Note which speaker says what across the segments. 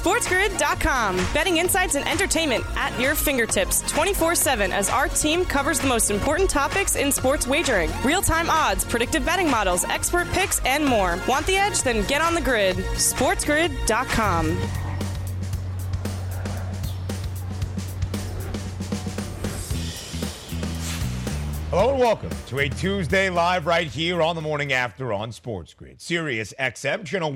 Speaker 1: SportsGrid.com. Betting insights and entertainment at your fingertips 24 7 as our team covers the most important topics in sports wagering real time odds, predictive betting models, expert picks, and more. Want the edge? Then get on the grid. SportsGrid.com.
Speaker 2: Hello and welcome to a Tuesday live right here on the morning after on Sports Grid. Sirius XM, channel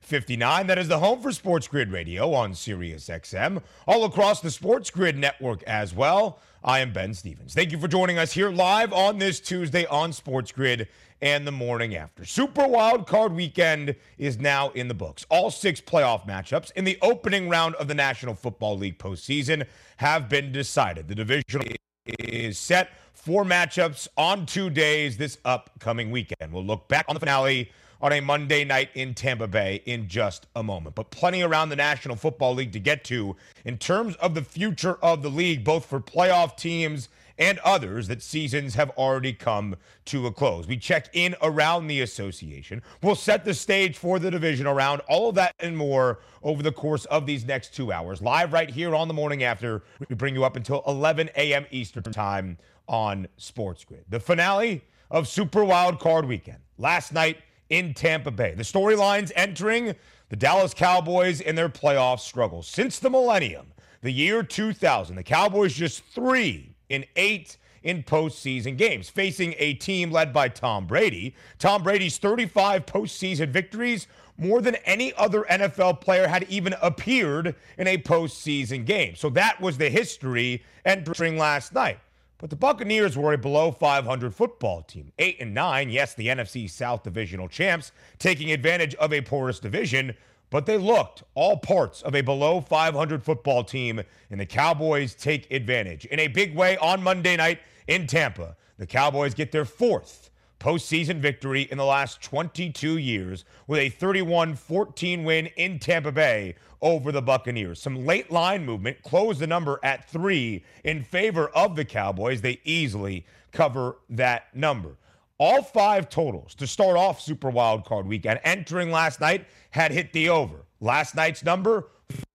Speaker 2: 159. That is the home for Sports Grid Radio on Sirius XM, all across the Sports Grid network as well. I am Ben Stevens. Thank you for joining us here live on this Tuesday on Sports Grid and the morning after. Super Wild Card Weekend is now in the books. All six playoff matchups in the opening round of the National Football League postseason have been decided. The division is set four matchups on two days this upcoming weekend. We'll look back on the finale on a Monday night in Tampa Bay in just a moment. But plenty around the National Football League to get to in terms of the future of the league, both for playoff teams and others that seasons have already come to a close. We check in around the association. We'll set the stage for the division around all of that and more over the course of these next two hours. Live right here on the morning after. We bring you up until 11 a.m. Eastern time on Sports Grid. The finale of Super Wild Card Weekend last night in Tampa Bay. The storylines entering the Dallas Cowboys in their playoff struggles. Since the millennium, the year 2000, the Cowboys just three in eight in postseason games, facing a team led by Tom Brady. Tom Brady's 35 postseason victories, more than any other NFL player had even appeared in a postseason game. So that was the history entering last night. But the Buccaneers were a below 500 football team. 8 and 9, yes, the NFC South divisional champs, taking advantage of a porous division, but they looked all parts of a below 500 football team, and the Cowboys take advantage. In a big way on Monday night in Tampa, the Cowboys get their fourth postseason victory in the last 22 years with a 31 14 win in Tampa Bay over the Buccaneers. Some late line movement closed the number at three in favor of the Cowboys. They easily cover that number. All five totals to start off Super Wild Card weekend entering last night had hit the over. Last night's number,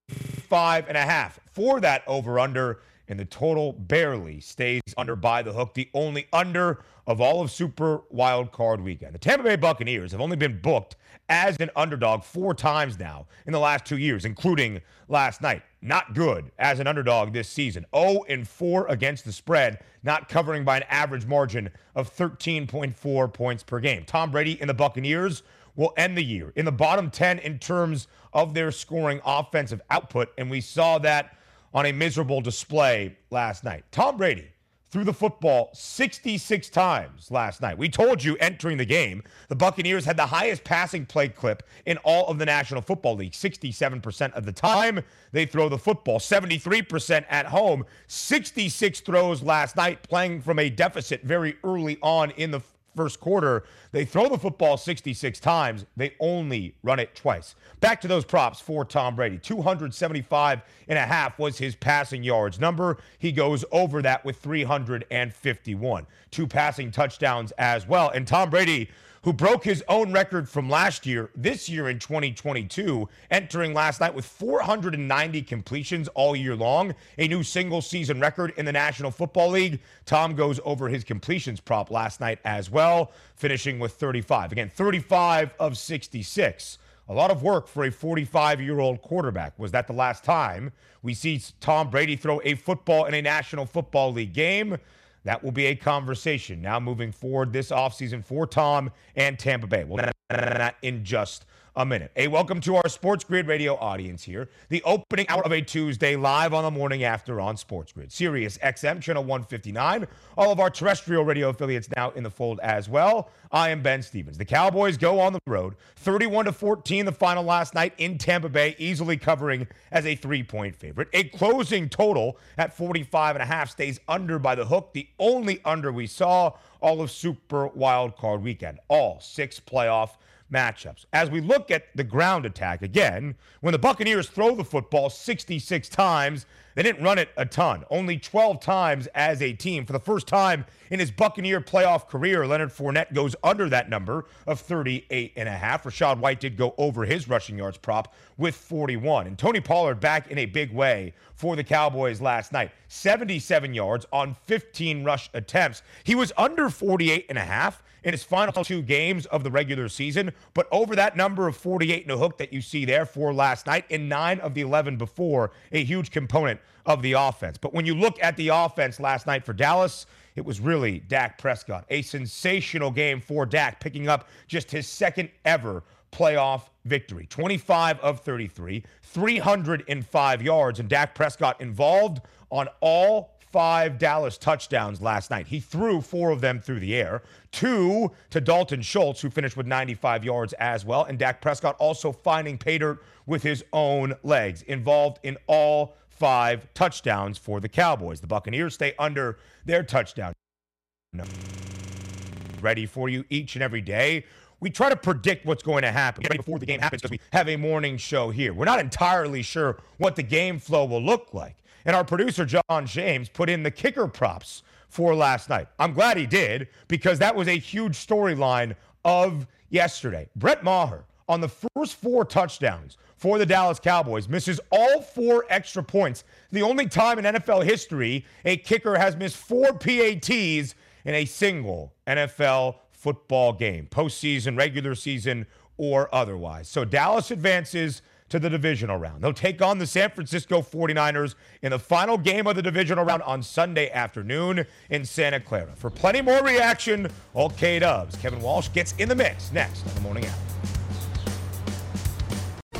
Speaker 2: five and a half. For that over under, and the total barely stays under by the hook. The only under of all of Super Wild Card Weekend. The Tampa Bay Buccaneers have only been booked as an underdog four times now in the last two years, including last night. Not good as an underdog this season. 0 and 4 against the spread, not covering by an average margin of 13.4 points per game. Tom Brady and the Buccaneers will end the year in the bottom 10 in terms of their scoring offensive output, and we saw that on a miserable display last night. Tom Brady threw the football 66 times last night. We told you entering the game, the Buccaneers had the highest passing play clip in all of the National Football League. 67% of the time they throw the football, 73% at home, 66 throws last night, playing from a deficit very early on in the first quarter. They throw the football 66 times. They only run it twice. Back to those props for Tom Brady. 275 and a half was his passing yards number. He goes over that with 351. Two passing touchdowns as well. And Tom Brady who broke his own record from last year, this year in 2022, entering last night with 490 completions all year long, a new single season record in the National Football League. Tom goes over his completions prop last night as well, finishing with 35. Again, 35 of 66. A lot of work for a 45 year old quarterback. Was that the last time we see Tom Brady throw a football in a National Football League game? That will be a conversation now moving forward this offseason for Tom and Tampa Bay. We'll that in just a minute. Hey, welcome to our Sports Grid radio audience here. The opening hour of a Tuesday live on the morning after on Sports Grid. Sirius XM, channel 159. All of our terrestrial radio affiliates now in the fold as well. I am Ben Stevens. The Cowboys go on the road, 31 to 14, the final last night in Tampa Bay, easily covering as a three point favorite. A closing total at 45 and a half stays under by the hook. The only under we saw all of Super Wild Card weekend. All six playoff matchups. As we look at the ground attack again, when the Buccaneers throw the football 66 times, They didn't run it a ton, only 12 times as a team. For the first time in his Buccaneer playoff career, Leonard Fournette goes under that number of 38 and a half. Rachaad White did go over his rushing yards prop with 41. And Tony Pollard back in a big way for the Cowboys last night. 77 yards on 15 rush attempts. He was under 48 and a half in his final two games of the regular season, but over that number of 48 and a hook that you see there for last night in nine of the 11 before, a huge component of the offense. But when you look at the offense last night for Dallas, it was really Dak Prescott. A sensational game for Dak, picking up just his second ever playoff victory. 25 of 33, 305 yards, and Dak Prescott involved on all five Dallas touchdowns last night. He threw four of them through the air, two to Dalton Schultz, who finished with 95 yards as well. And Dak Prescott also finding dirt with his own legs, involved in all five touchdowns for the Cowboys. The Buccaneers stay under their touchdown. Ready for you each and every day. We try to predict what's going to happen before the game happens because we have a morning show here. We're not entirely sure what the game flow will look like. And our producer, John James, put in the kicker props for last night. I'm glad he did because that was a huge storyline of yesterday. Brett Maher, on the first four touchdowns for the Dallas Cowboys, misses all four extra points. The only time in NFL history a kicker has missed four PATs in a single NFL football game, postseason, regular season, or otherwise. So Dallas advances to the divisional round. They'll take on the San Francisco 49ers in the final game of the divisional round on Sunday afternoon in Santa Clara. For plenty more reaction, all K Dubs. Kevin Walsh gets in the mix next on the morning after.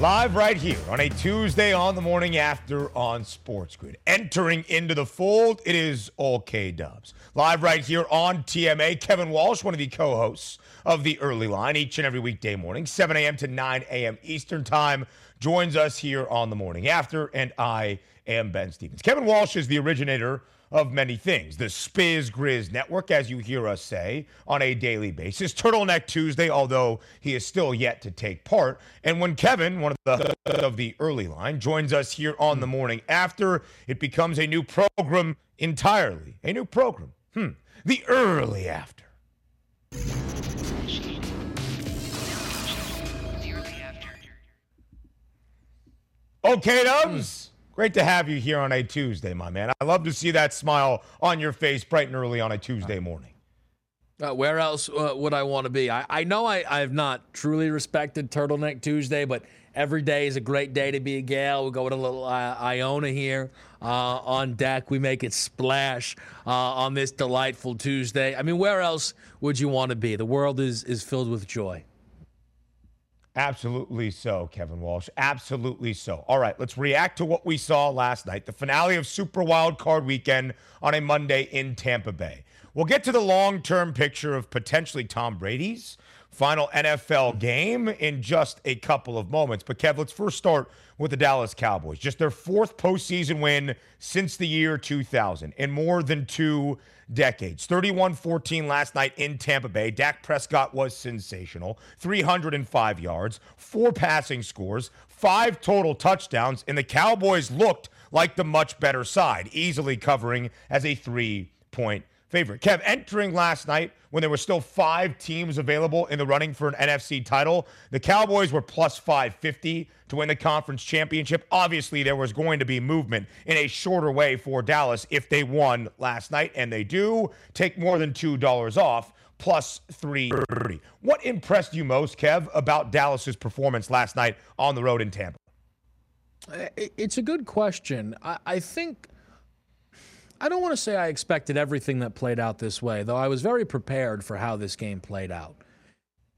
Speaker 2: Live right here on a Tuesday on the morning after on Sports Grid. Entering into the fold, it is all K Dubs. Live right here on TMA. Kevin Walsh, one of the co hosts of the early line, each and every weekday morning, 7 a.m. to 9 a.m. Eastern Time, joins us here on the morning after, and I am Ben Stevens. Kevin Walsh is the originator of many things. The Spiz Grizz Network, as you hear us say on a daily basis. Turtleneck Tuesday, although he is still yet to take part. And when Kevin, one of the of the early line, joins us here on the morning after, it becomes a new program entirely. A new program. Hmm. The early after. Okay, Dubs. Great to have you here on a Tuesday, my man. I love to see that smile on your face bright and early on a Tuesday morning.
Speaker 3: Uh, where else uh, would I want to be? I, I know I, I have not truly respected Turtleneck Tuesday, but every day is a great day to be a Gael. We'll go with a little uh, Iona here uh, on deck. We make it splash uh, on this delightful Tuesday. I mean, where else would you want to be? The world is, is filled with joy.
Speaker 2: Absolutely so, Kevin Walsh. Absolutely so. All right, let's react to what we saw last night, the finale of Super Wild Card Weekend on a Monday in Tampa Bay. We'll get to the long term picture of potentially Tom Brady's final NFL game in just a couple of moments. But, Kev, let's first start with the Dallas Cowboys. Just their fourth postseason win since the year 2000 in more than two decades. 31 14 last night in Tampa Bay. Dak Prescott was sensational. 305 yards, four passing scores, five total touchdowns, and the Cowboys looked like the much better side, easily covering as a three point favorite. Kev, entering last night when there were still five teams available in the running for an NFC title, the Cowboys were plus 550 to win the conference championship. Obviously, there was going to be movement in a shorter way for Dallas if they won last night, and they do take more than $2 off. Plus 330. What impressed you most, Kev, about Dallas's performance last night on the road in Tampa?
Speaker 3: It's a good question. I, I think I don't want to say I expected everything that played out this way, though I was very prepared for how this game played out.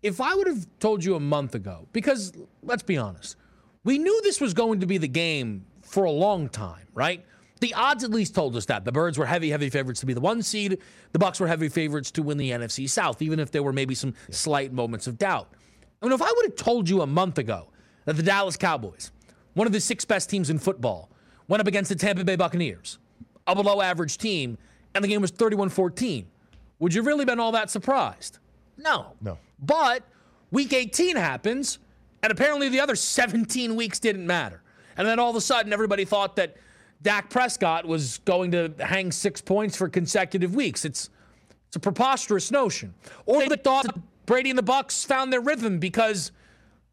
Speaker 3: If I would have told you a month ago, because let's be honest, we knew this was going to be the game for a long time, right? The odds at least told us that. The Birds were heavy, heavy favorites to be the one seed. The Bucs were heavy favorites to win the NFC South, even if there were maybe some slight moments of doubt. I mean, if I would have told you a month ago that the Dallas Cowboys, one of the six best teams in football, went up against the Tampa Bay Buccaneers, a below average team, and the game was 31 14, would you really been all that surprised? No.
Speaker 2: No.
Speaker 3: But week 18 happens, and apparently the other 17 weeks didn't matter. And then all of a sudden, everybody thought that Dak Prescott was going to hang six points for consecutive weeks. It's it's a preposterous notion. Or they thought Brady and the Bucs found their rhythm because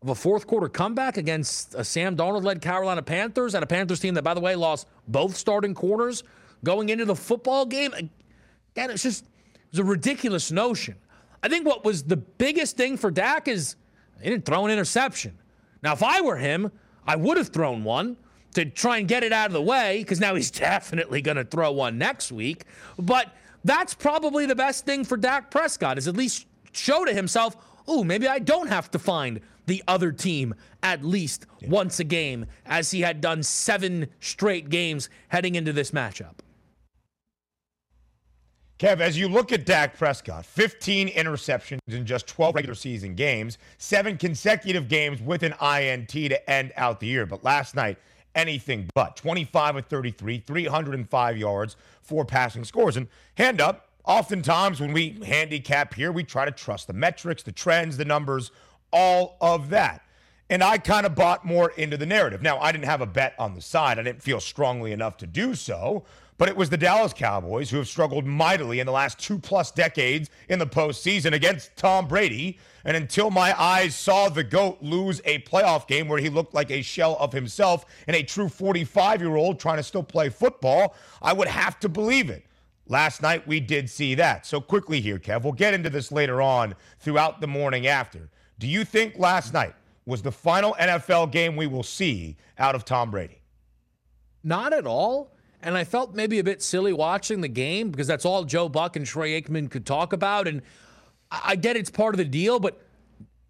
Speaker 3: of a fourth quarter comeback against a Sam Darnold led Carolina Panthers and a Panthers team that, by the way, lost both starting corners going into the football game. Again, it's just it was a ridiculous notion. I think what was the biggest thing for Dak is he didn't throw an interception. Now, if I were him, I would have thrown one to try and get it out of the way because now he's definitely going to throw one next week. But that's probably the best thing for Dak Prescott is at least show to himself, oh, maybe I don't have to find the other team at least yeah. once a game as he had done seven straight games heading into this matchup.
Speaker 2: Kev, as you look at Dak Prescott, 15 interceptions in just 12 regular season games, seven consecutive games with an INT to end out the year. But last night, anything but 25 of 33, 305 yards, four passing scores. And hand up, oftentimes when we handicap here, we try to trust the metrics, the trends, the numbers, all of that. And I kind of bought more into the narrative. Now, I didn't have a bet on the side, I didn't feel strongly enough to do so. But it was the Dallas Cowboys who have struggled mightily in the last two plus decades in the postseason against Tom Brady. And until my eyes saw the GOAT lose a playoff game where he looked like a shell of himself and a true 45 year old trying to still play football, I would have to believe it. Last night we did see that. So quickly here, Kev, we'll get into this later on throughout the morning after. Do you think last night was the final NFL game we will see out of Tom Brady?
Speaker 3: Not at all. And I felt maybe a bit silly watching the game because that's all Joe Buck and Troy Aikman could talk about. And I get it's part of the deal, but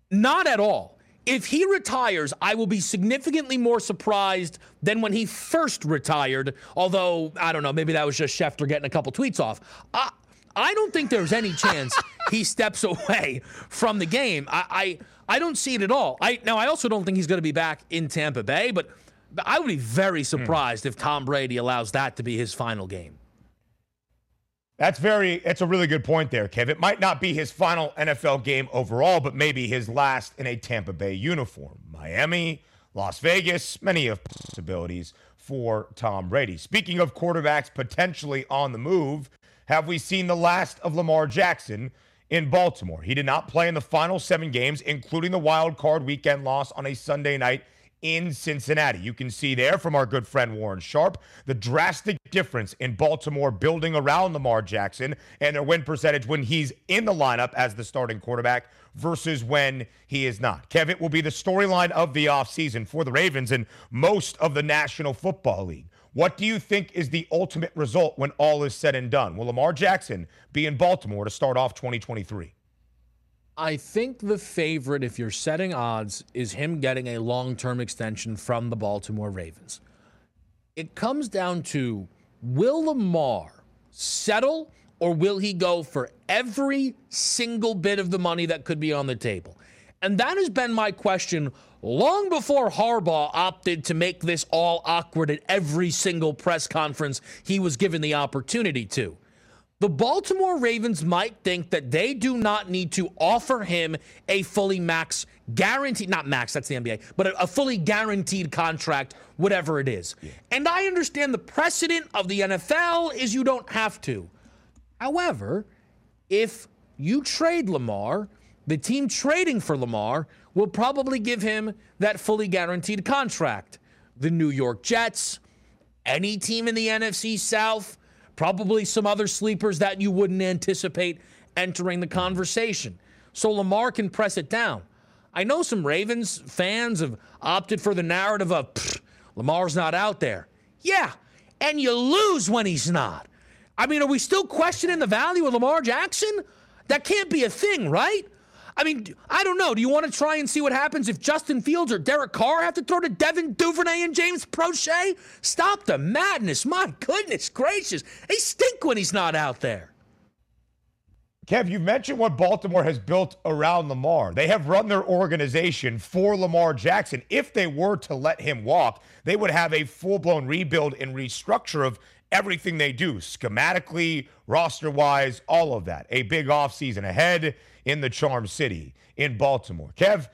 Speaker 3: not at all. If he retires, I will be significantly more surprised than when he first retired. Although, I don't know, maybe that was just Schefter getting a couple tweets off. I, I don't think there's any chance he steps away from the game. I, I, I don't see it at all. I now I also don't think he's going to be back in Tampa Bay, but I would be very hmm. surprised if Tom Brady allows that to be his final game.
Speaker 2: That's very, it's a really good point there, Kev. It might not be his final NFL game overall, but maybe his last in a Tampa Bay uniform. Miami, Las Vegas, many of possibilities for Tom Brady. Speaking of quarterbacks potentially on the move, have we seen the last of Lamar Jackson in Baltimore? He did not play in the final seven games, including the wild card weekend loss on a Sunday night in Cincinnati. You can see there from our good friend Warren Sharp the drastic difference in Baltimore building around Lamar Jackson and their win percentage when he's in the lineup as the starting quarterback versus when he is not. Kevin will be the storyline of the offseason for the Ravens and most of the National Football League. What do you think is the ultimate result when all is said and done? Will Lamar Jackson be in Baltimore to start off 2023?
Speaker 3: I think the favorite, if you're setting odds, is him getting a long term extension from the Baltimore Ravens. It comes down to will Lamar settle or will he go for every single bit of the money that could be on the table? And that has been my question long before Harbaugh opted to make this all awkward at every single press conference he was given the opportunity to. The Baltimore Ravens might think that they do not need to offer him a fully max guaranteed, not max, that's the NBA, but a, a fully guaranteed contract, whatever it is. Yeah. And I understand the precedent of the NFL is you don't have to. However, if you trade Lamar, the team trading for Lamar will probably give him that fully guaranteed contract. The New York Jets, any team in the NFC South, probably some other sleepers that you wouldn't anticipate entering the conversation. So Lamar can press it down. I know some Ravens fans have opted for the narrative of Lamar's not out there. Yeah, and you lose when he's not. I mean, are we still questioning the value of Lamar Jackson? That can't be a thing, right? I mean, I don't know. Do you want to try and see what happens if Justin Fields or Derek Carr have to throw to Devin Duvernay and James Proche? Stop the madness. My goodness gracious. They stink when he's not out there.
Speaker 2: Kev, you mentioned what Baltimore has built around Lamar. They have run their organization for Lamar Jackson. If they were to let him walk, they would have a full blown rebuild and restructure of everything they do, schematically, roster wise, all of that. A big offseason ahead in the Charm City in Baltimore. Kev,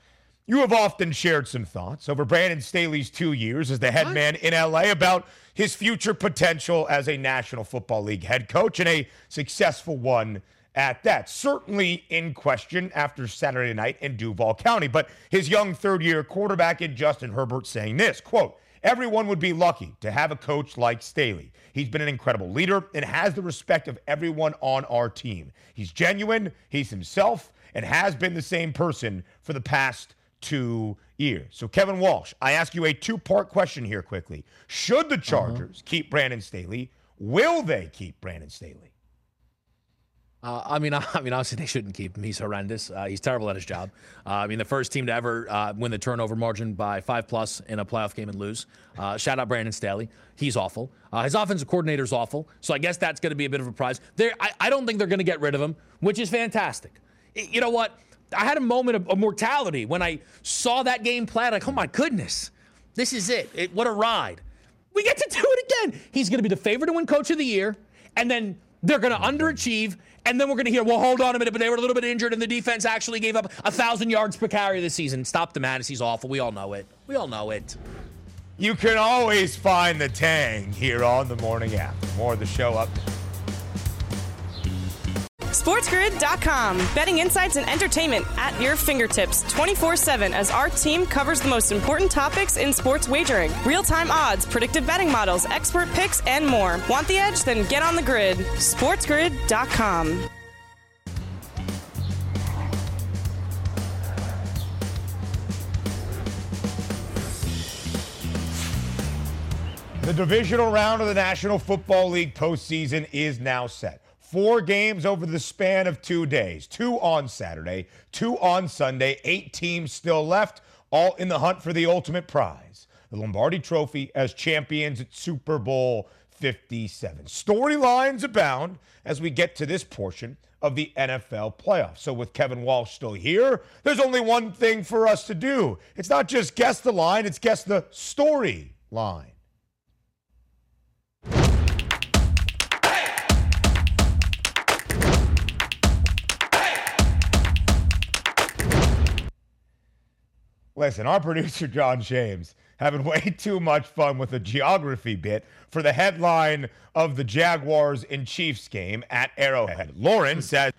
Speaker 2: you have often shared some thoughts over Brandon Staley's two years as the head man in LA about his future potential as a National Football League head coach and a successful one at that. Certainly in question after Saturday night in Duval County. But his young third year quarterback in Justin Herbert saying this quote, Everyone would be lucky to have a coach like Staley. He's been an incredible leader and has the respect of everyone on our team. He's genuine, he's himself, and has been the same person for the past two years. So, Kevin Walsh, I ask you a two part question here quickly. Should the Chargers uh-huh. keep Brandon Staley? Will they keep Brandon Staley?
Speaker 3: Uh, I mean, I mean, obviously they shouldn't keep him. He's horrendous. Uh, he's terrible at his job. Uh, I mean, the first team to ever uh, win the turnover margin by five plus in a playoff game and lose. Uh, shout out Brandon Staley. He's awful. Uh, his offensive coordinator's awful. So I guess that's going to be a bit of a prize. There, I, I, don't think they're going to get rid of him, which is fantastic. You know what? I had a moment of, of mortality when I saw that game plan. Like, oh my goodness, this is it. it what a ride. We get to do it again. He's going to be the favorite to win Coach of the Year, and then they're going to underachieve and then we're going to hear, well, hold on a minute, but they were a little bit injured, and the defense actually gave up a thousand yards per carry this season. Stop the madness. He's awful. We all know it. We all know it.
Speaker 2: You can always find the tang here on the morning after. More of the show up.
Speaker 1: SportsGrid.com. Betting insights and entertainment at your fingertips 24 7 as our team covers the most important topics in sports wagering real time odds, predictive betting models, expert picks, and more. Want the edge? Then get on the grid. SportsGrid.com.
Speaker 2: The divisional round of the National Football League postseason is now set. Four games over the span of two days two on Saturday, two on Sunday, eight teams still left, all in the hunt for the ultimate prize the Lombardi Trophy as champions at Super Bowl 57. Storylines abound as we get to this portion of the NFL playoffs. So, with Kevin Walsh still here, there's only one thing for us to do. It's not just guess the line, it's guess the story line. Listen, our producer John James having way too much fun with a geography bit for the headline of the Jaguars and Chiefs game at Arrowhead. Lawrence hmm. says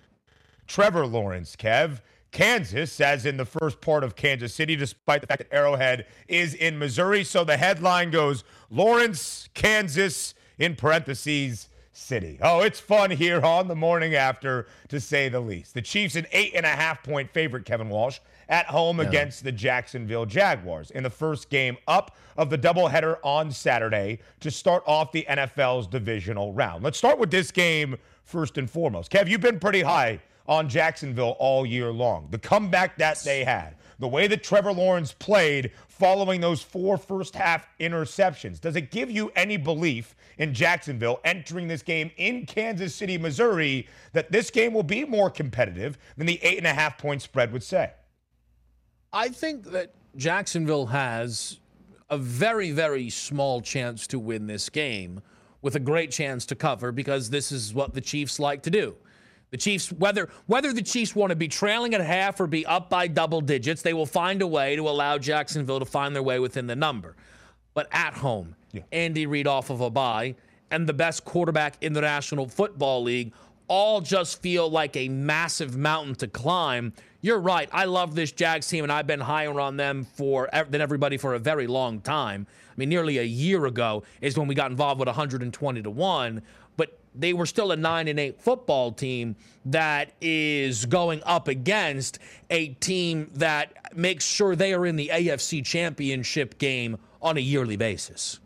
Speaker 2: Trevor Lawrence, Kev. Kansas says in the first part of Kansas City, despite the fact that Arrowhead is in Missouri. So the headline goes Lawrence, Kansas, in parentheses, City. Oh, it's fun here on the morning after, to say the least. The Chiefs, an eight and a half point favorite, Kevin Walsh, at home yeah. against the Jacksonville Jaguars in the first game up of the doubleheader on Saturday to start off the NFL's divisional round. Let's start with this game first and foremost. Kev, you've been pretty high on Jacksonville all year long. The comeback that they had, the way that Trevor Lawrence played following those four first half interceptions, does it give you any belief in Jacksonville entering this game in Kansas City, Missouri, that this game will be more competitive than the eight and a half point spread would say?
Speaker 3: I think that Jacksonville has a very, very small chance to win this game with a great chance to cover because this is what the Chiefs like to do. The Chiefs, whether whether the Chiefs want to be trailing at half or be up by double digits, they will find a way to allow Jacksonville to find their way within the number. But at home, yeah. Andy Reid off of a bye and the best quarterback in the National Football League all just feel like a massive mountain to climb. You're right. I love this Jags team, and I've been higher on them for than everybody for a very long time. I mean, nearly a year ago is when we got involved with 120 to one, but they were still a nine and eight football team that is going up against a team that makes sure they are in the AFC Championship game on a yearly basis.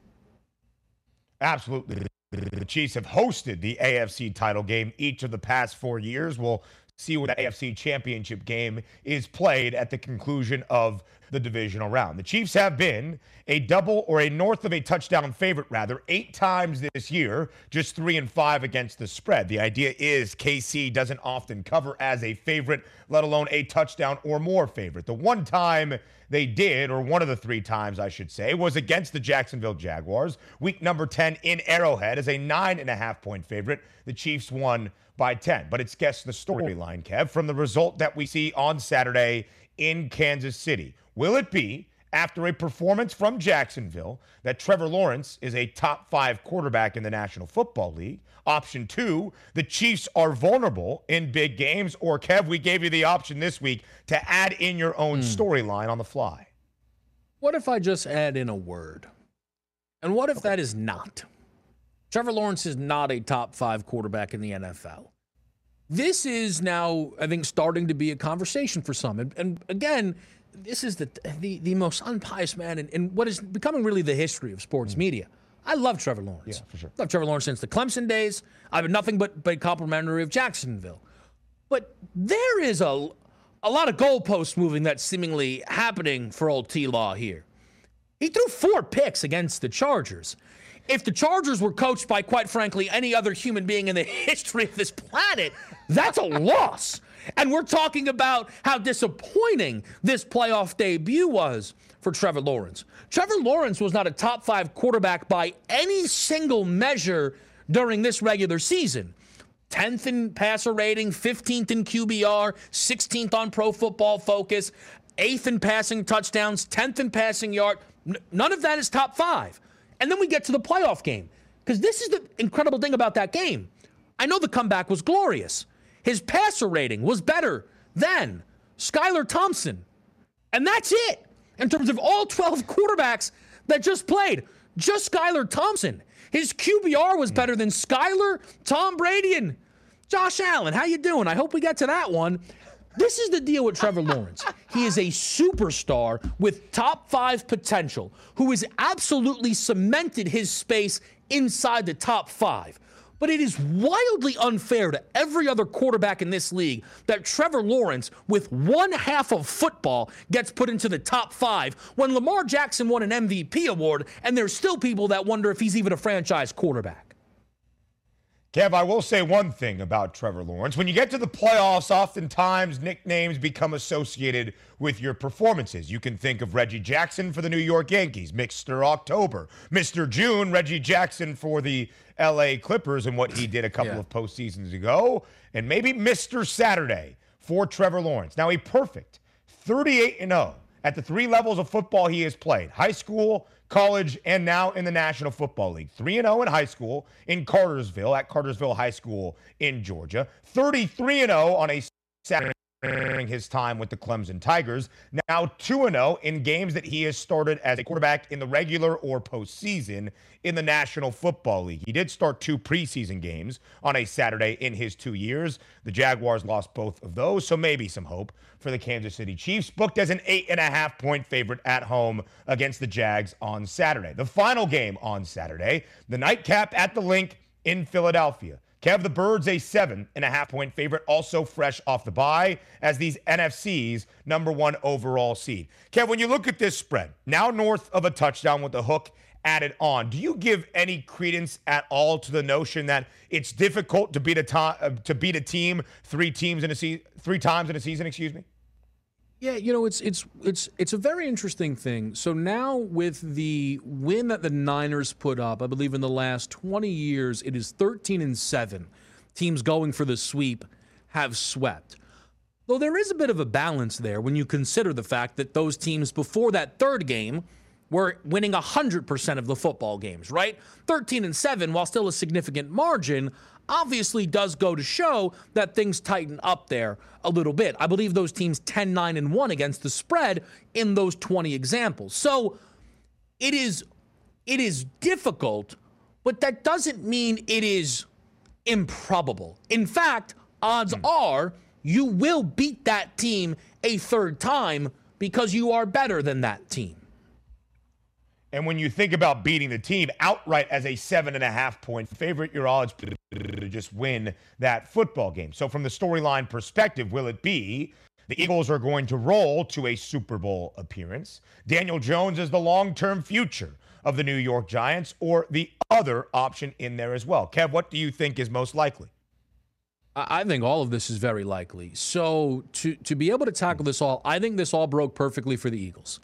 Speaker 2: Absolutely. The Chiefs have hosted the AFC title game each of the past four years. We'll see where the AFC championship game is played at the conclusion of the divisional round. The Chiefs have been a double or a north of a touchdown favorite, rather, eight times this year, just three and five against the spread. The idea is KC doesn't often cover as a favorite, let alone a touchdown or more favorite. The one time they did, or one of the three times I should say, was against the Jacksonville Jaguars, week number 10 in Arrowhead as a nine and a half point favorite. The Chiefs won by 10. But it's guess the storyline, Kev, from the result that we see on Saturday in Kansas City. Will it be after a performance from Jacksonville that Trevor Lawrence is a top five quarterback in the National Football League? Option two, the Chiefs are vulnerable in big games. Or, Kev, we gave you the option this week to add in your own mm. storyline on the fly.
Speaker 3: What if I just add in a word? And what if okay. that is not? Trevor Lawrence is not a top five quarterback in the NFL. This is now, I think, starting to be a conversation for some. And, and again, this is the, the, the most unpious man in, in, what is becoming really the history of sports mm. media. I love Trevor Lawrence.
Speaker 2: Yeah, for sure.
Speaker 3: Love Trevor Lawrence since the Clemson days. I've been nothing but, but complimentary of Jacksonville. But there is a, a lot of goalposts moving that's seemingly happening for old T Law here. He threw four picks against the Chargers if the Chargers were coached by, quite frankly, any other human being in the history of this planet, that's a loss. And we're talking about how disappointing this playoff debut was for Trevor Lawrence. Trevor Lawrence was not a top five quarterback by any single measure during this regular season. 10th in passer rating, 15th in QBR, 16th on pro football focus, 8th in passing touchdowns, 10th in passing yard. None of that is top five. And then we get to the playoff game. Because this is the incredible thing about that game. I know the comeback was glorious. His passer rating was better than Skylar Thompson. And that's it in terms of all 12 quarterbacks that just played. Just Skylar Thompson. His QBR was better than Skylar, Tom Brady, and Josh Allen. How you doing? I hope we get to that one. This is the deal with Trevor Lawrence. He is a superstar with top five potential who has absolutely cemented his space inside the top five. But it is wildly unfair to every other quarterback in this league that Trevor Lawrence, with one half of football, gets put into the top five when Lamar Jackson won an MVP award, and there's still people that wonder if he's even a franchise quarterback.
Speaker 2: Kev, I will say one thing about Trevor Lawrence. When you get to the playoffs, oftentimes nicknames become associated with your performances. You can think of Reggie Jackson for the New York Yankees, Mr. October, Mr. June, Reggie Jackson for the LA Clippers and what he did a couple yeah. of postseasons ago, and maybe Mr. Saturday for Trevor Lawrence. Now, a perfect 38 0 at the three levels of football he has played high school, college, and now in the National Football League. 3 0 in high school in Cartersville, at Cartersville High School in Georgia. 33 0 on a Saturday during his time with the Clemson Tigers. Now 2 0 in games that he has started as a quarterback in the regular or postseason in the National Football League. He did start two preseason games on a Saturday in his two years. The Jaguars lost both of those, so maybe some hope for the Kansas City Chiefs, booked as an eight and a half point favorite at home against the Jags on Saturday. The final game on Saturday, the nightcap at the Linc in Philadelphia. Kev, the Birds, a seven and a half point favorite, also fresh off the bye as these NFC's number one overall seed. Kev, when you look at this spread, now north of a touchdown with the hook added on, do you give any credence at all to the notion that it's difficult to beat a to, uh, to beat a team three teams in a se- three times in a season? Excuse me.
Speaker 3: Yeah, you know, it's it's it's it's a very interesting thing. So now with the win that the Niners put up, I believe in the last 20 years it is 13 and 7. Teams going for the sweep have swept. Though there is a bit of a balance there when you consider the fact that those teams before that third game were winning 100% of the football games, right? 13 and 7 while still a significant margin, obviously does go to show that things tighten up there a little bit. I believe those teams 10 9 and 1 against the spread in those 20 examples. So it is it is difficult, but that doesn't mean it is improbable. In fact, odds hmm. are you will beat that team a third time because you are better than that team.
Speaker 2: And when you think about beating the team outright as a seven and a half point favorite, your odds to just win that football game. So, from the storyline perspective, will it be the Eagles are going to roll to a Super Bowl appearance? Daniel Jones is the long term future of the New York Giants, or the other option in there as well? Kev, what do you think is most likely?
Speaker 3: I think all of this is very likely. So to to be able to tackle this all, I think this all broke perfectly for the Eagles.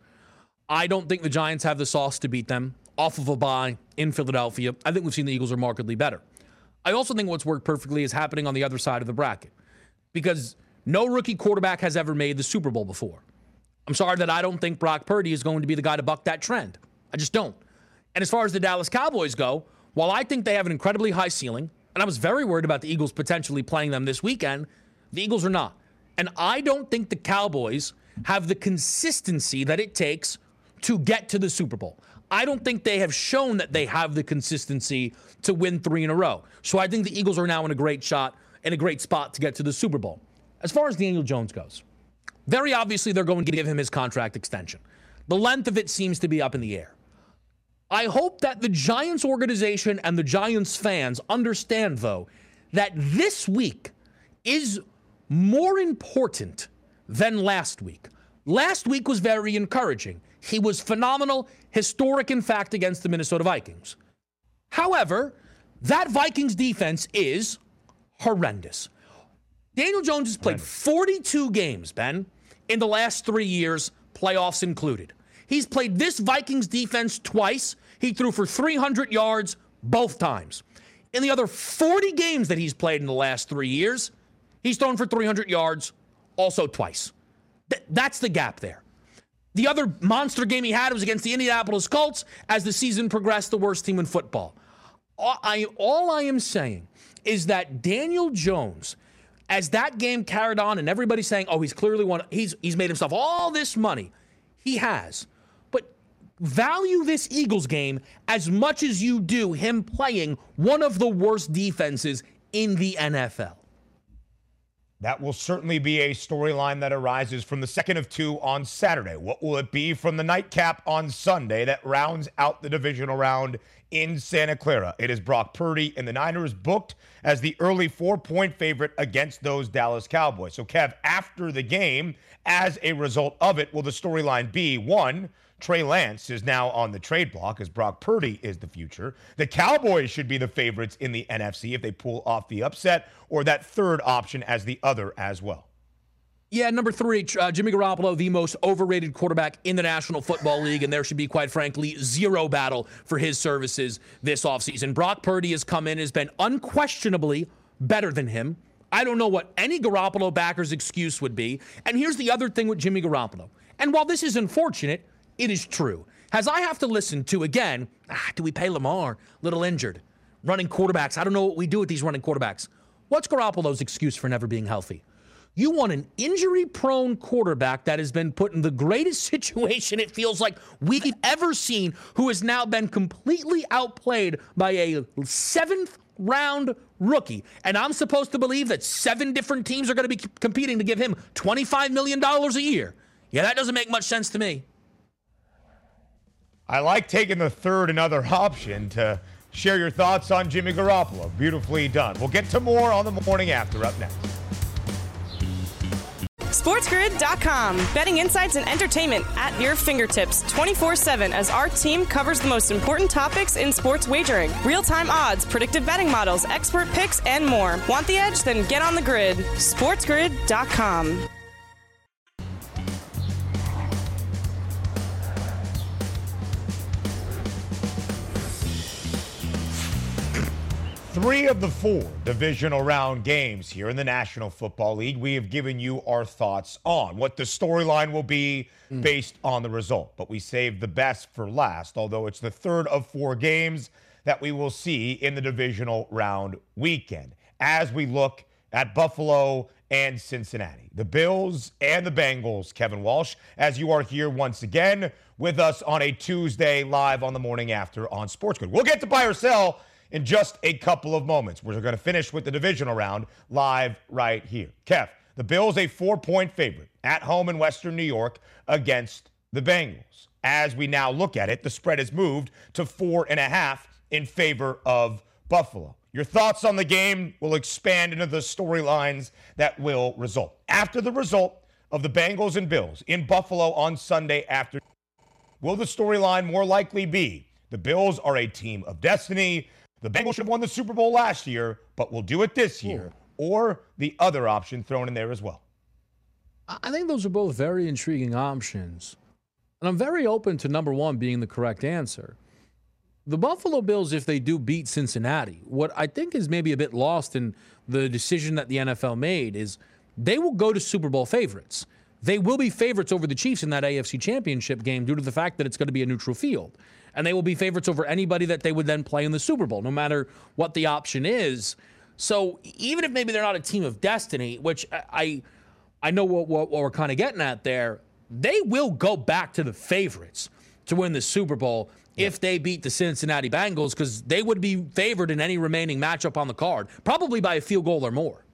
Speaker 3: I don't think the Giants have the sauce to beat them off of a bye in Philadelphia. I think we've seen the Eagles are markedly better. I also think what's worked perfectly is happening on the other side of the bracket because no rookie quarterback has ever made the Super Bowl before. I'm sorry that I don't think Brock Purdy is going to be the guy to buck that trend. I just don't. And as far as the Dallas Cowboys go, while I think they have an incredibly high ceiling, and I was very worried about the Eagles potentially playing them this weekend, the Eagles are not. And I don't think the Cowboys have the consistency that it takes to get to the Super Bowl. I don't think they have shown that they have the consistency to win three in a row. So I think the Eagles are now in a great shot and a great spot to get to the Super Bowl. As far as Daniel Jones goes, very obviously they're going to give him his contract extension. The length of it seems to be up in the air. I hope that the Giants organization and the Giants fans understand, though, that this week is more important than last week. Last week was very encouraging. He was phenomenal, historic, in fact, against the Minnesota Vikings. However, that Vikings defense is horrendous. Daniel Jones has played 42 games, Ben, in the last three years, playoffs included. He's played this Vikings defense twice. He threw for 300 yards both times. In the other 40 games that he's played in the last three years, he's thrown for 300 yards also twice. Th- that's the gap there. The other monster game he had was against the Indianapolis Colts as the season progressed, the worst team in football. All I, all I am saying is that Daniel Jones, as that game carried on and everybody's saying, oh, he's clearly won, he's, he's made himself all this money. He has. But value this Eagles game as much as you do him playing one of the worst defenses in the NFL.
Speaker 2: That will certainly be a storyline that arises from the second of two on Saturday. What will it be from the nightcap on Sunday that rounds out the divisional round in Santa Clara? It is Brock Purdy and the Niners booked as the early four point favorite against those Dallas Cowboys. So, Kev, after the game, as a result of it, will the storyline be one? Trey Lance is now on the trade block as Brock Purdy is the future. The Cowboys should be the favorites in the NFC if they pull off the upset, or that third option as the other as well.
Speaker 3: Yeah, number three, uh, Jimmy Garoppolo, the most overrated quarterback in the National Football League, and there should be, quite frankly, zero battle for his services this offseason. Brock Purdy has come in, has been unquestionably better than him. I don't know what any Garoppolo backer's excuse would be. And here's the other thing with Jimmy Garoppolo. And while this is unfortunate, it is true. As I have to listen to again, ah, do we pay Lamar? Little injured. Running quarterbacks. I don't know what we do with these running quarterbacks. What's Garoppolo's excuse for never being healthy? You want an injury prone quarterback that has been put in the greatest situation it feels like we've ever seen, who has now been completely outplayed by a seventh round rookie. And I'm supposed to believe that seven different teams are going to be competing to give him $25 million a year. Yeah, that doesn't make much sense to me.
Speaker 2: I like taking the third and other option to share your thoughts on Jimmy Garoppolo. Beautifully done. We'll get to more on the morning after up next.
Speaker 1: SportsGrid.com. Betting insights and entertainment at your fingertips 24 7 as our team covers the most important topics in sports wagering real time odds, predictive betting models, expert picks, and more. Want the edge? Then get on the grid. SportsGrid.com.
Speaker 2: Three of the four divisional round games here in the National Football League, we have given you our thoughts on what the storyline will be mm. based on the result. But we saved the best for last, although it's the third of four games that we will see in the divisional round weekend as we look at Buffalo and Cincinnati, the Bills and the Bengals. Kevin Walsh, as you are here once again with us on a Tuesday live on the morning after on Sports Grid. We'll get to buy or sell in just a couple of moments. We're going to finish with the divisional round live right here. Kev, the Bills a four point favorite at home in Western New York against the Bengals. As we now look at it, the spread has moved to four and a half in favor of Buffalo. Your thoughts on the game will expand into the storylines that will result. After the result of the Bengals and Bills in Buffalo on Sunday after, will the storyline more likely be the Bills are a team of destiny? The Bengals should have won the Super Bowl last year, but will do it this year, or the other option thrown in there as well?
Speaker 3: I think those are both very intriguing options. And I'm very open to number one being the correct answer. The Buffalo Bills, if they do beat Cincinnati, what I think is maybe a bit lost in the decision that the NFL made is they will go to Super Bowl favorites. They will be favorites over the Chiefs in that AFC championship game due to the fact that it's going to be a neutral field. And they will be favorites over anybody that they would then play in the Super Bowl, no matter what the option is. So even if maybe they're not a team of destiny, which I I know what, what, what we're kind of getting at there, they will go back to the favorites to win the Super Bowl if they beat the Cincinnati Bengals because they would be favored in any remaining matchup on the card, probably by a field goal or more.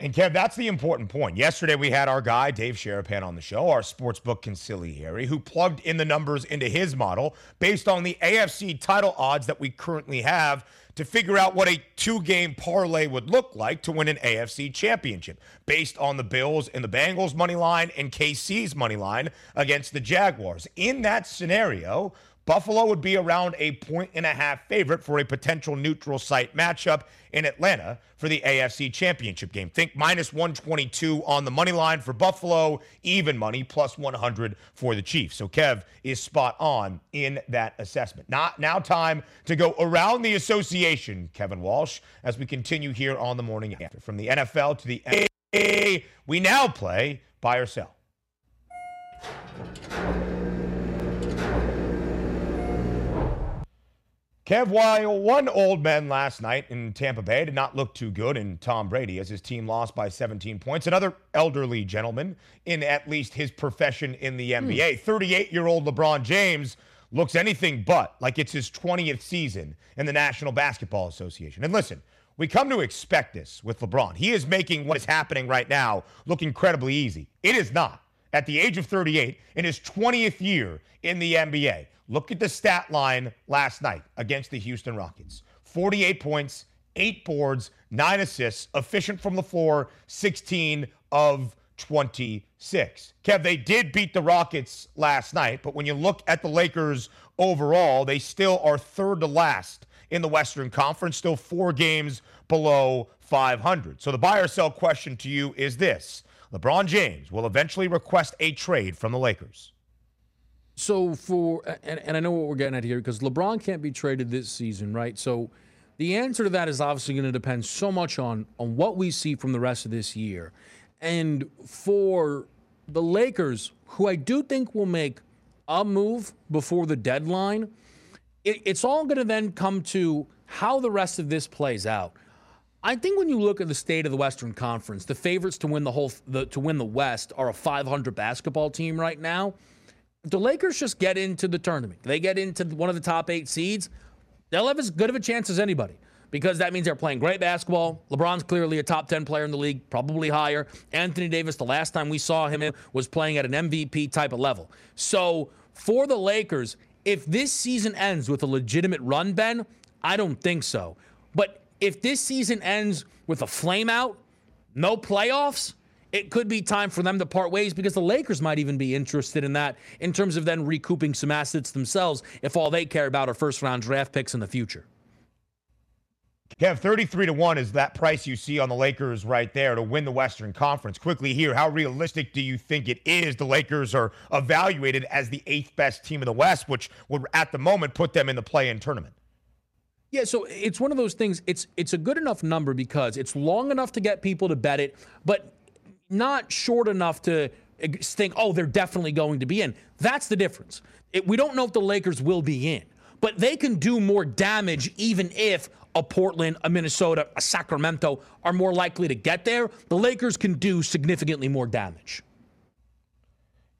Speaker 2: And Kev, that's the important point. Yesterday we had our guy Dave Sharapan on the show, our sportsbook consigliere, who plugged in the numbers into his model based on the AFC title odds that we currently have to figure out what a two game parlay would look like to win an AFC championship based on the Bills and the Bengals money line and KC's money line against the Jaguars. In that scenario, Buffalo would be around a point and a half favorite for a potential neutral site matchup in Atlanta for the AFC Championship game. Think minus 122 on the money line for Buffalo, even money plus 100 for the Chiefs. So Kev is spot on in that assessment. Not now time to go around the association, Kevin Walsh, as we continue here on the morning after. From the NFL to the NBA, we now play buy or sell. Kev, while one old man last night in Tampa Bay did not look too good in Tom Brady as his team lost by 17 points, another elderly gentleman in at least his profession in the hmm. NBA, 38 year old LeBron James, looks anything but like it's his 20th season in the National Basketball Association. And listen, we come to expect this with LeBron. He is making what is happening right now look incredibly easy. It is not. At the age of 38, in his 20th year in the NBA, Look at the stat line last night against the Houston Rockets 48 points, eight boards, nine assists, efficient from the floor, 16 of 26. Kev, they did beat the Rockets last night, but when you look at the Lakers overall, they still are third to last in the Western Conference, still four games below 500. So the buy or sell question to you is this LeBron James will eventually request a trade from the Lakers.
Speaker 3: So for and, and I know what we're getting at here because LeBron can't be traded this season, right? So the answer to that is obviously going to depend so much on on what we see from the rest of this year. And for the Lakers, who I do think will make a move before the deadline, it, it's all going to then come to how the rest of this plays out. I think when you look at the state of the Western Conference, the favorites to win the whole the, to win the West are a 500 basketball team right now the Lakers just get into the tournament, they get into one of the top eight seeds, they'll have as good of a chance as anybody because that means they're playing great basketball. LeBron's clearly a top 10 player in the league, probably higher. Anthony Davis, the last time we saw him, was playing at an MVP type of level. So for the Lakers, if this season ends with a legitimate run, Ben, I don't think so. But if this season ends with a flame out, no playoffs, it could be time for them to part ways because the Lakers might even be interested in that in terms of then recouping some assets themselves if all they care about are first round draft picks in the future.
Speaker 2: Kev, 33 to 1 is that price you see on the Lakers right there to win the Western Conference. Quickly here, how realistic do you think it is the Lakers are evaluated as the eighth best team in the West, which would at the moment put them in the play in tournament?
Speaker 3: Yeah, so it's one of those things. It's it's a good enough number because it's long enough to get people to bet it, but not short enough to think, oh, they're definitely going to be in. That's the difference. It, we don't know if the Lakers will be in, but they can do more damage even if a Portland, a Minnesota, a Sacramento are more likely to get there. The Lakers can do significantly more damage.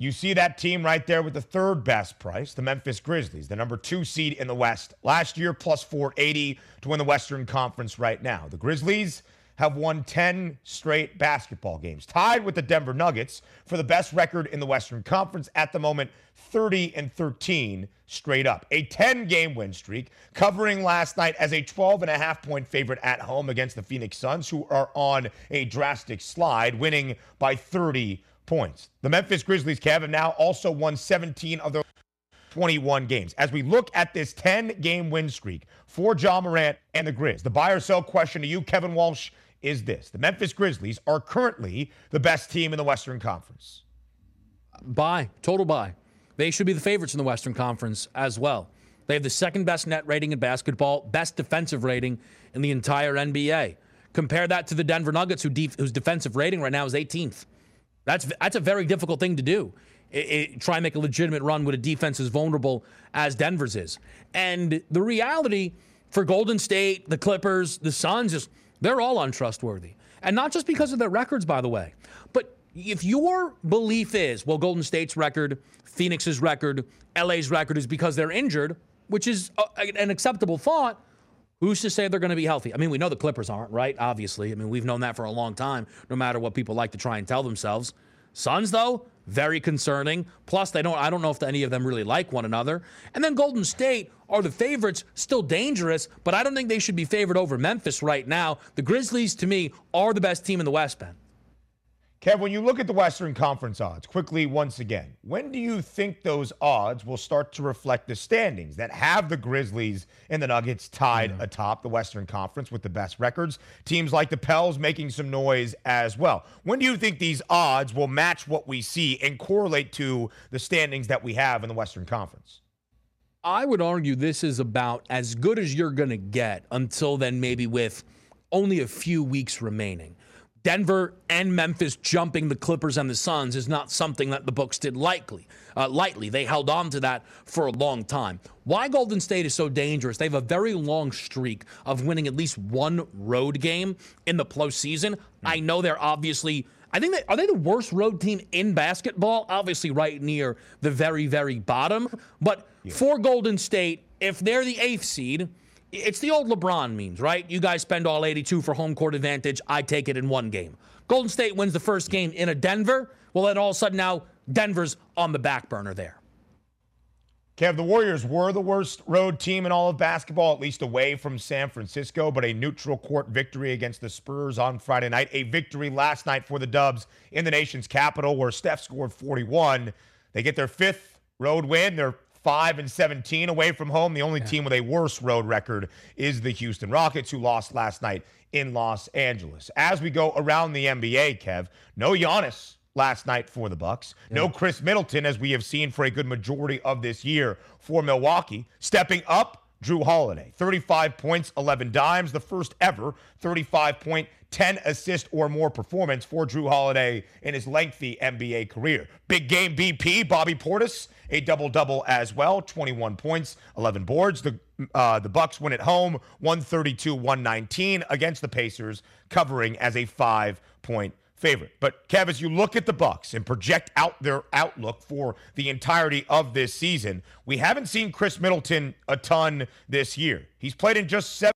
Speaker 2: You see that team right there with the third best price, the Memphis Grizzlies, the number two seed in the West. Last year, plus 480 to win the Western Conference right now. The Grizzlies have won 10 straight basketball games, tied with the Denver Nuggets for the best record in the Western Conference at the moment, 30 and 13 straight up. A 10 game win streak, covering last night as a 12 and a half point favorite at home against the Phoenix Suns, who are on a drastic slide, winning by 30 points. The Memphis Grizzlies, Kevin, now also won 17 of their 21 games. As we look at this 10 game win streak for Ja Morant and the Grizz, the buy or sell question to you, Kevin Walsh, is this the Memphis Grizzlies are currently the best team in the Western Conference.
Speaker 3: Buy, total buy. They should be the favorites in the Western Conference as well. They have the second best net rating in basketball, best defensive rating in the entire NBA. Compare that to the Denver Nuggets, who def- whose defensive rating right now is 18th. That's that's a very difficult thing to do. It, it, try and make a legitimate run with a defense as vulnerable as Denver's is. And the reality for Golden State, the Clippers, the Suns is they're all untrustworthy. And not just because of their records, by the way, but if your belief is, well, Golden State's record, Phoenix's record, LA's record is because they're injured, which is a, an acceptable thought, who's to say they're going to be healthy? I mean, we know the Clippers aren't, right? Obviously. I mean, we've known that for a long time, no matter what people like to try and tell themselves. Suns, though, very concerning. Plus, they don't. I don't know if any of them really like one another. And then Golden State are the favorites, still dangerous, but I don't think they should be favored over Memphis right now. The Grizzlies, to me, are the best team in the West, Ben.
Speaker 2: Kev, when you look at the Western Conference odds, quickly once again, when do you think those odds will start to reflect the standings that have the Grizzlies and the Nuggets tied mm-hmm. atop the Western Conference with the best records? Teams like the Pels making some noise as well. When do you think these odds will match what we see and correlate to the standings that we have in the Western Conference?
Speaker 3: I would argue this is about as good as you're going to get until then, maybe with only a few weeks remaining. Denver and Memphis jumping the Clippers and the Suns is not something that the books did lightly. Uh, lightly, they held on to that for a long time. Why Golden State is so dangerous? They have a very long streak of winning at least one road game in the postseason. I know they're obviously. I think they are they the worst road team in basketball. Obviously, right near the very, very bottom. But yeah. for Golden State, if they're the eighth seed it's the old LeBron memes, right? You guys spend all 82 for home court advantage. I take it in one game. Golden State wins the first game in a Denver. Well, then all of a sudden now Denver's on the back burner there.
Speaker 2: Kev, the Warriors were the worst road team in all of basketball, at least away from San Francisco, but a neutral court victory against the Spurs on Friday night. A victory last night for the Dubs in the nation's capital, where Steph scored 41. They get their fifth road win, their 5 and 17 away from home. The only yeah. team with a worse road record is the Houston Rockets, who lost last night in Los Angeles. As we go around the NBA, Kev, no Giannis last night for the Bucks. Yeah. No Khris Middleton, as we have seen for a good majority of this year for Milwaukee. Stepping up, Jrue Holiday, 35 points, 11 dimes, the first ever 35 point 10 assist or more performance for Jrue Holiday in his lengthy NBA career. Big game BP, Bobby Portis, a double double as well, 21 points, 11 boards. The uh, the Bucks win at home, 132-119 against the Pacers, covering as a five point favorite. But Kev, as you look at the Bucks and project out their outlook for the entirety of this season, we haven't seen Khris Middleton a ton this year. He's played in just seven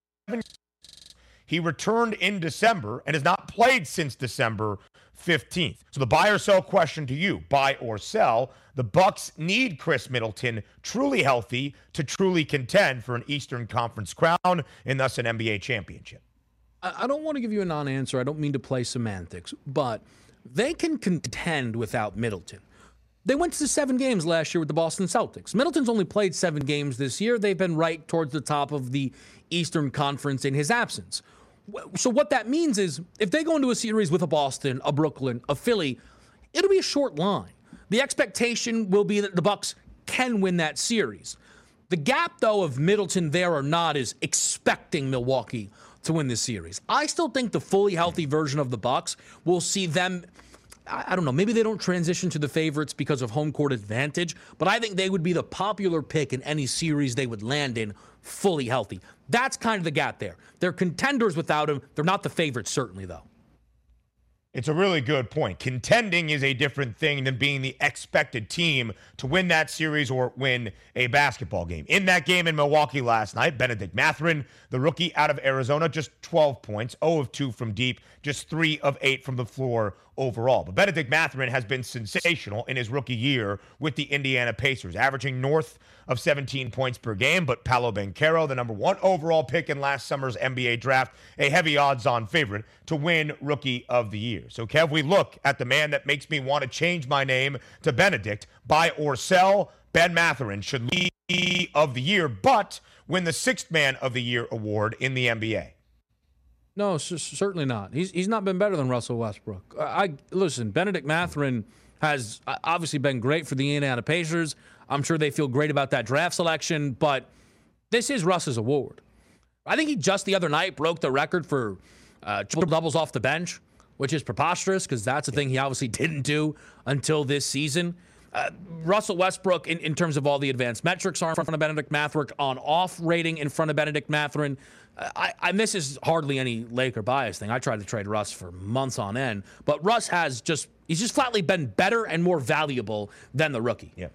Speaker 2: he returned in December and has not played since December 15th. So the buy or sell question to you, buy or sell. The Bucks need Khris Middleton truly healthy to truly contend for an Eastern Conference crown and thus an NBA championship.
Speaker 3: I don't want to give you a non-answer. I don't mean to play semantics, but they can contend without Middleton. They went to seven games last year with the Boston Celtics. Middleton's only played seven games this year. They've been right towards the top of the Eastern Conference in his absence. So what that means is if they go into a series with a Boston, a Brooklyn, a Philly, it'll be a short line. The expectation will be that the Bucks can win that series. The gap though of Middleton there or not is expecting Milwaukee to win this series. I still think the fully healthy version of the Bucks will see them I don't know, maybe they don't transition to the favorites because of home court advantage, but I think they would be the popular pick in any series they would land in fully healthy. That's kind of the gap there. They're contenders without him. They're not the favorites, certainly, though.
Speaker 2: It's a really good point. Contending is a different thing than being the expected team to win that series or win a basketball game. In that game in Milwaukee last night, Benedict Mathurin, the rookie out of Arizona, just 12 points, 0 of 2 from deep, just 3 of 8 from the floor overall. But Benedict Mathurin has been sensational in his rookie year with the Indiana Pacers, averaging north of 17 points per game. But Paolo Banchero, the number one overall pick in last summer's NBA draft, a heavy odds on favorite to win Rookie of the Year. So, Kev, we look at the man that makes me want to change my name to Benedict, buy or sell. Ben Mathurin should lead of the year, but win the sixth man of the year award in the NBA.
Speaker 3: No, c- certainly not. He's he's not been better than Russell Westbrook. I, I listen. Benedict Mathurin has uh, obviously been great for the Indiana Pacers. I'm sure they feel great about that draft selection, but this is Russ's award. I think he just the other night broke the record for uh, triple doubles off the bench, which is preposterous because that's a thing he obviously didn't do until this season. Uh, Russell Westbrook, in, in terms of all the advanced metrics, are in front of Benedict Mathurin, on off rating in front of Benedict Mathurin. I, and this is hardly any Laker bias thing. I tried to trade Russ for months on end, but Russ has just he's just flatly been better and more valuable than the rookie.
Speaker 2: Yeah.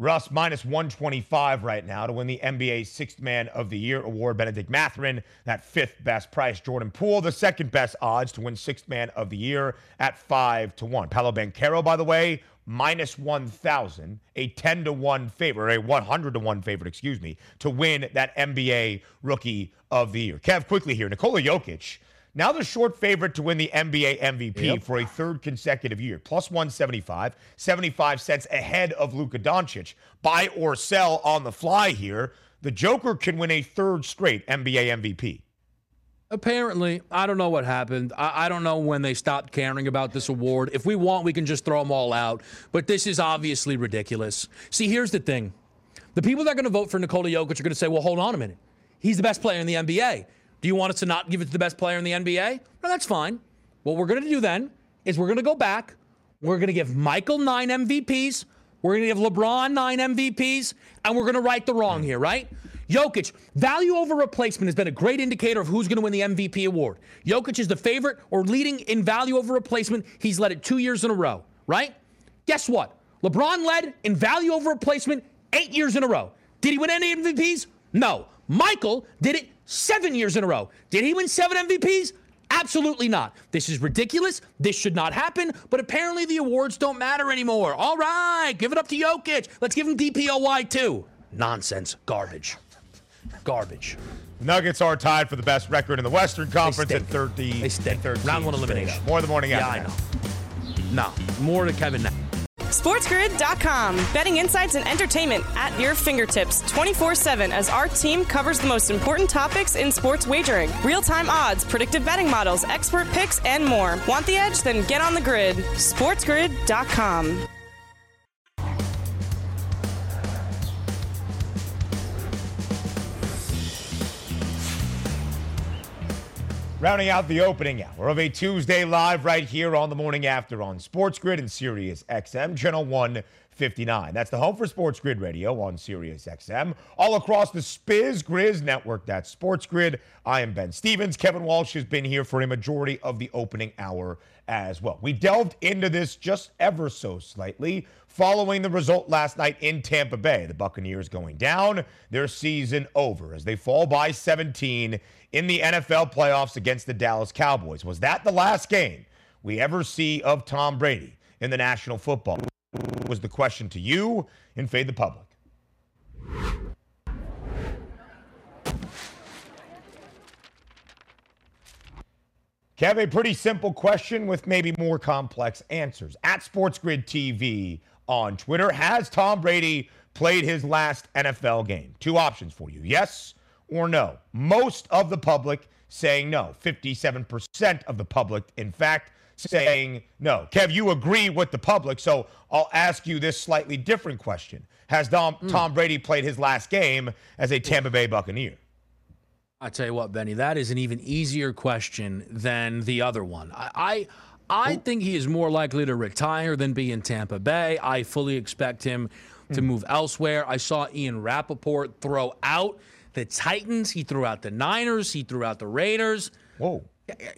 Speaker 2: Russ minus 125 right now to win the NBA Sixth Man of the Year award. Benedict Mathurin, that fifth best price. Jordan Poole, the second best odds to win Sixth Man of the Year at five to one. Paolo Banchero, by the way, minus 1,000, a 10 to 1 favorite, a 100 to 1 favorite, excuse me, to win that NBA Rookie of the Year. Kev, quickly here. Nikola Jokic, now the short favorite to win the NBA MVP yep. for a third consecutive year, plus 175, 75 cents ahead of Luka Doncic. Buy or sell on the fly here. The Joker can win a third straight NBA MVP.
Speaker 3: Apparently, I don't know what happened. I, I, don't know when they stopped caring about this award. If we want, we can just throw them all out. But this is obviously ridiculous. See, here's the thing the people that are going to vote for Nikola Jokic are going to say, well, hold on a minute. He's the best player in the NBA. Do you want us to not give it to the best player in the NBA? No, that's fine. What we're going to do then is we're going to go back. We're going to give Michael nine MVPs. We're going to give LeBron nine MVPs. And we're going to right the wrong here, right? Jokic, value over replacement has been a great indicator of who's going to win the MVP award. Jokic is the favorite or leading in value over replacement. He's led it two years in a row, right? Guess what? LeBron led in value over replacement eight years in a row. Did he win any MVPs? No. Michael did it seven years in a row. Did he win seven MVPs? Absolutely not. This is ridiculous. This should not happen. But apparently the awards don't matter anymore. All right, give it up to Jokic. Let's give him DPOY too. Nonsense. Garbage. Garbage.
Speaker 2: Nuggets are tied for the best record in the Western Conference at 30.
Speaker 3: They stink. 13 Round one elimination.
Speaker 2: More the morning after.
Speaker 3: Yeah, I know. No, more to Kevin now.
Speaker 1: SportsGrid.com. Betting insights and entertainment at your fingertips 24 7 as our team covers the most important topics in sports wagering real time odds, predictive betting models, expert picks, and more. Want the edge? Then get on the grid. SportsGrid.com.
Speaker 2: Rounding out the opening hour of a Tuesday live right here on the morning after on Sports Grid and Sirius XM, Channel 159. That's the home for Sports Grid Radio on Sirius XM. All across the Spiz Grizz network, that's Sports Grid. I am Ben Stevens. Kevin Walsh has been here for a majority of the opening hour as well. We delved into this just ever so slightly following the result last night in Tampa Bay. The Buccaneers going down, their season over as they fall by 17 in the NFL playoffs against the Dallas Cowboys. Was that the last game we ever see of Tom Brady in the National Football? Was the question to you in Fade the Public. Kev, a pretty simple question with maybe more complex answers. At SportsGrid TV on Twitter, has Tom Brady played his last NFL game? Two options for you yes or no? Most of the public saying no. 57% of the public, in fact, saying no. Kev, you agree with the public, so I'll ask you this slightly different question. Has Tom, mm. Tom Brady played his last game as a Tampa Bay Buccaneer?
Speaker 3: I tell you what, Benny, that is an even easier question than the other one. I, I, I think he is more likely to retire than be in Tampa Bay. I fully expect him to hmm. move elsewhere. I saw Ian Rapoport throw out the Titans. He threw out the Niners. He threw out the Raiders.
Speaker 2: Whoa.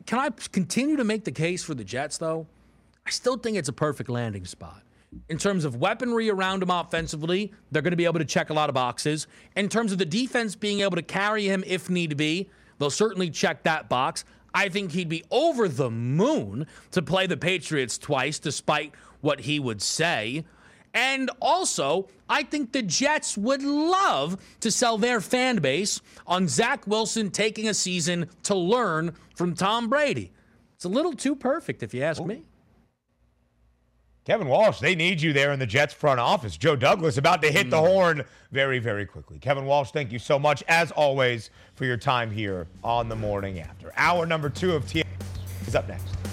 Speaker 3: Can I continue to make the case for the Jets, though? I still think it's a perfect landing spot. In terms of weaponry around him offensively, they're going to be able to check a lot of boxes. In terms of the defense being able to carry him if need be, they'll certainly check that box. I think he'd be over the moon to play the Patriots twice, despite what he would say. And also, I think the Jets would love to sell their fan base on Zach Wilson taking a season to learn from Tom Brady. It's a little too perfect, if you ask Ooh. me.
Speaker 2: Kevin Walsh, they need you there in the Jets front office. Joe Douglas about to hit the hmm. horn very, very quickly. Kevin Walsh, thank you so much, as always, for your time here on the morning after. Hour number two of TM is up next.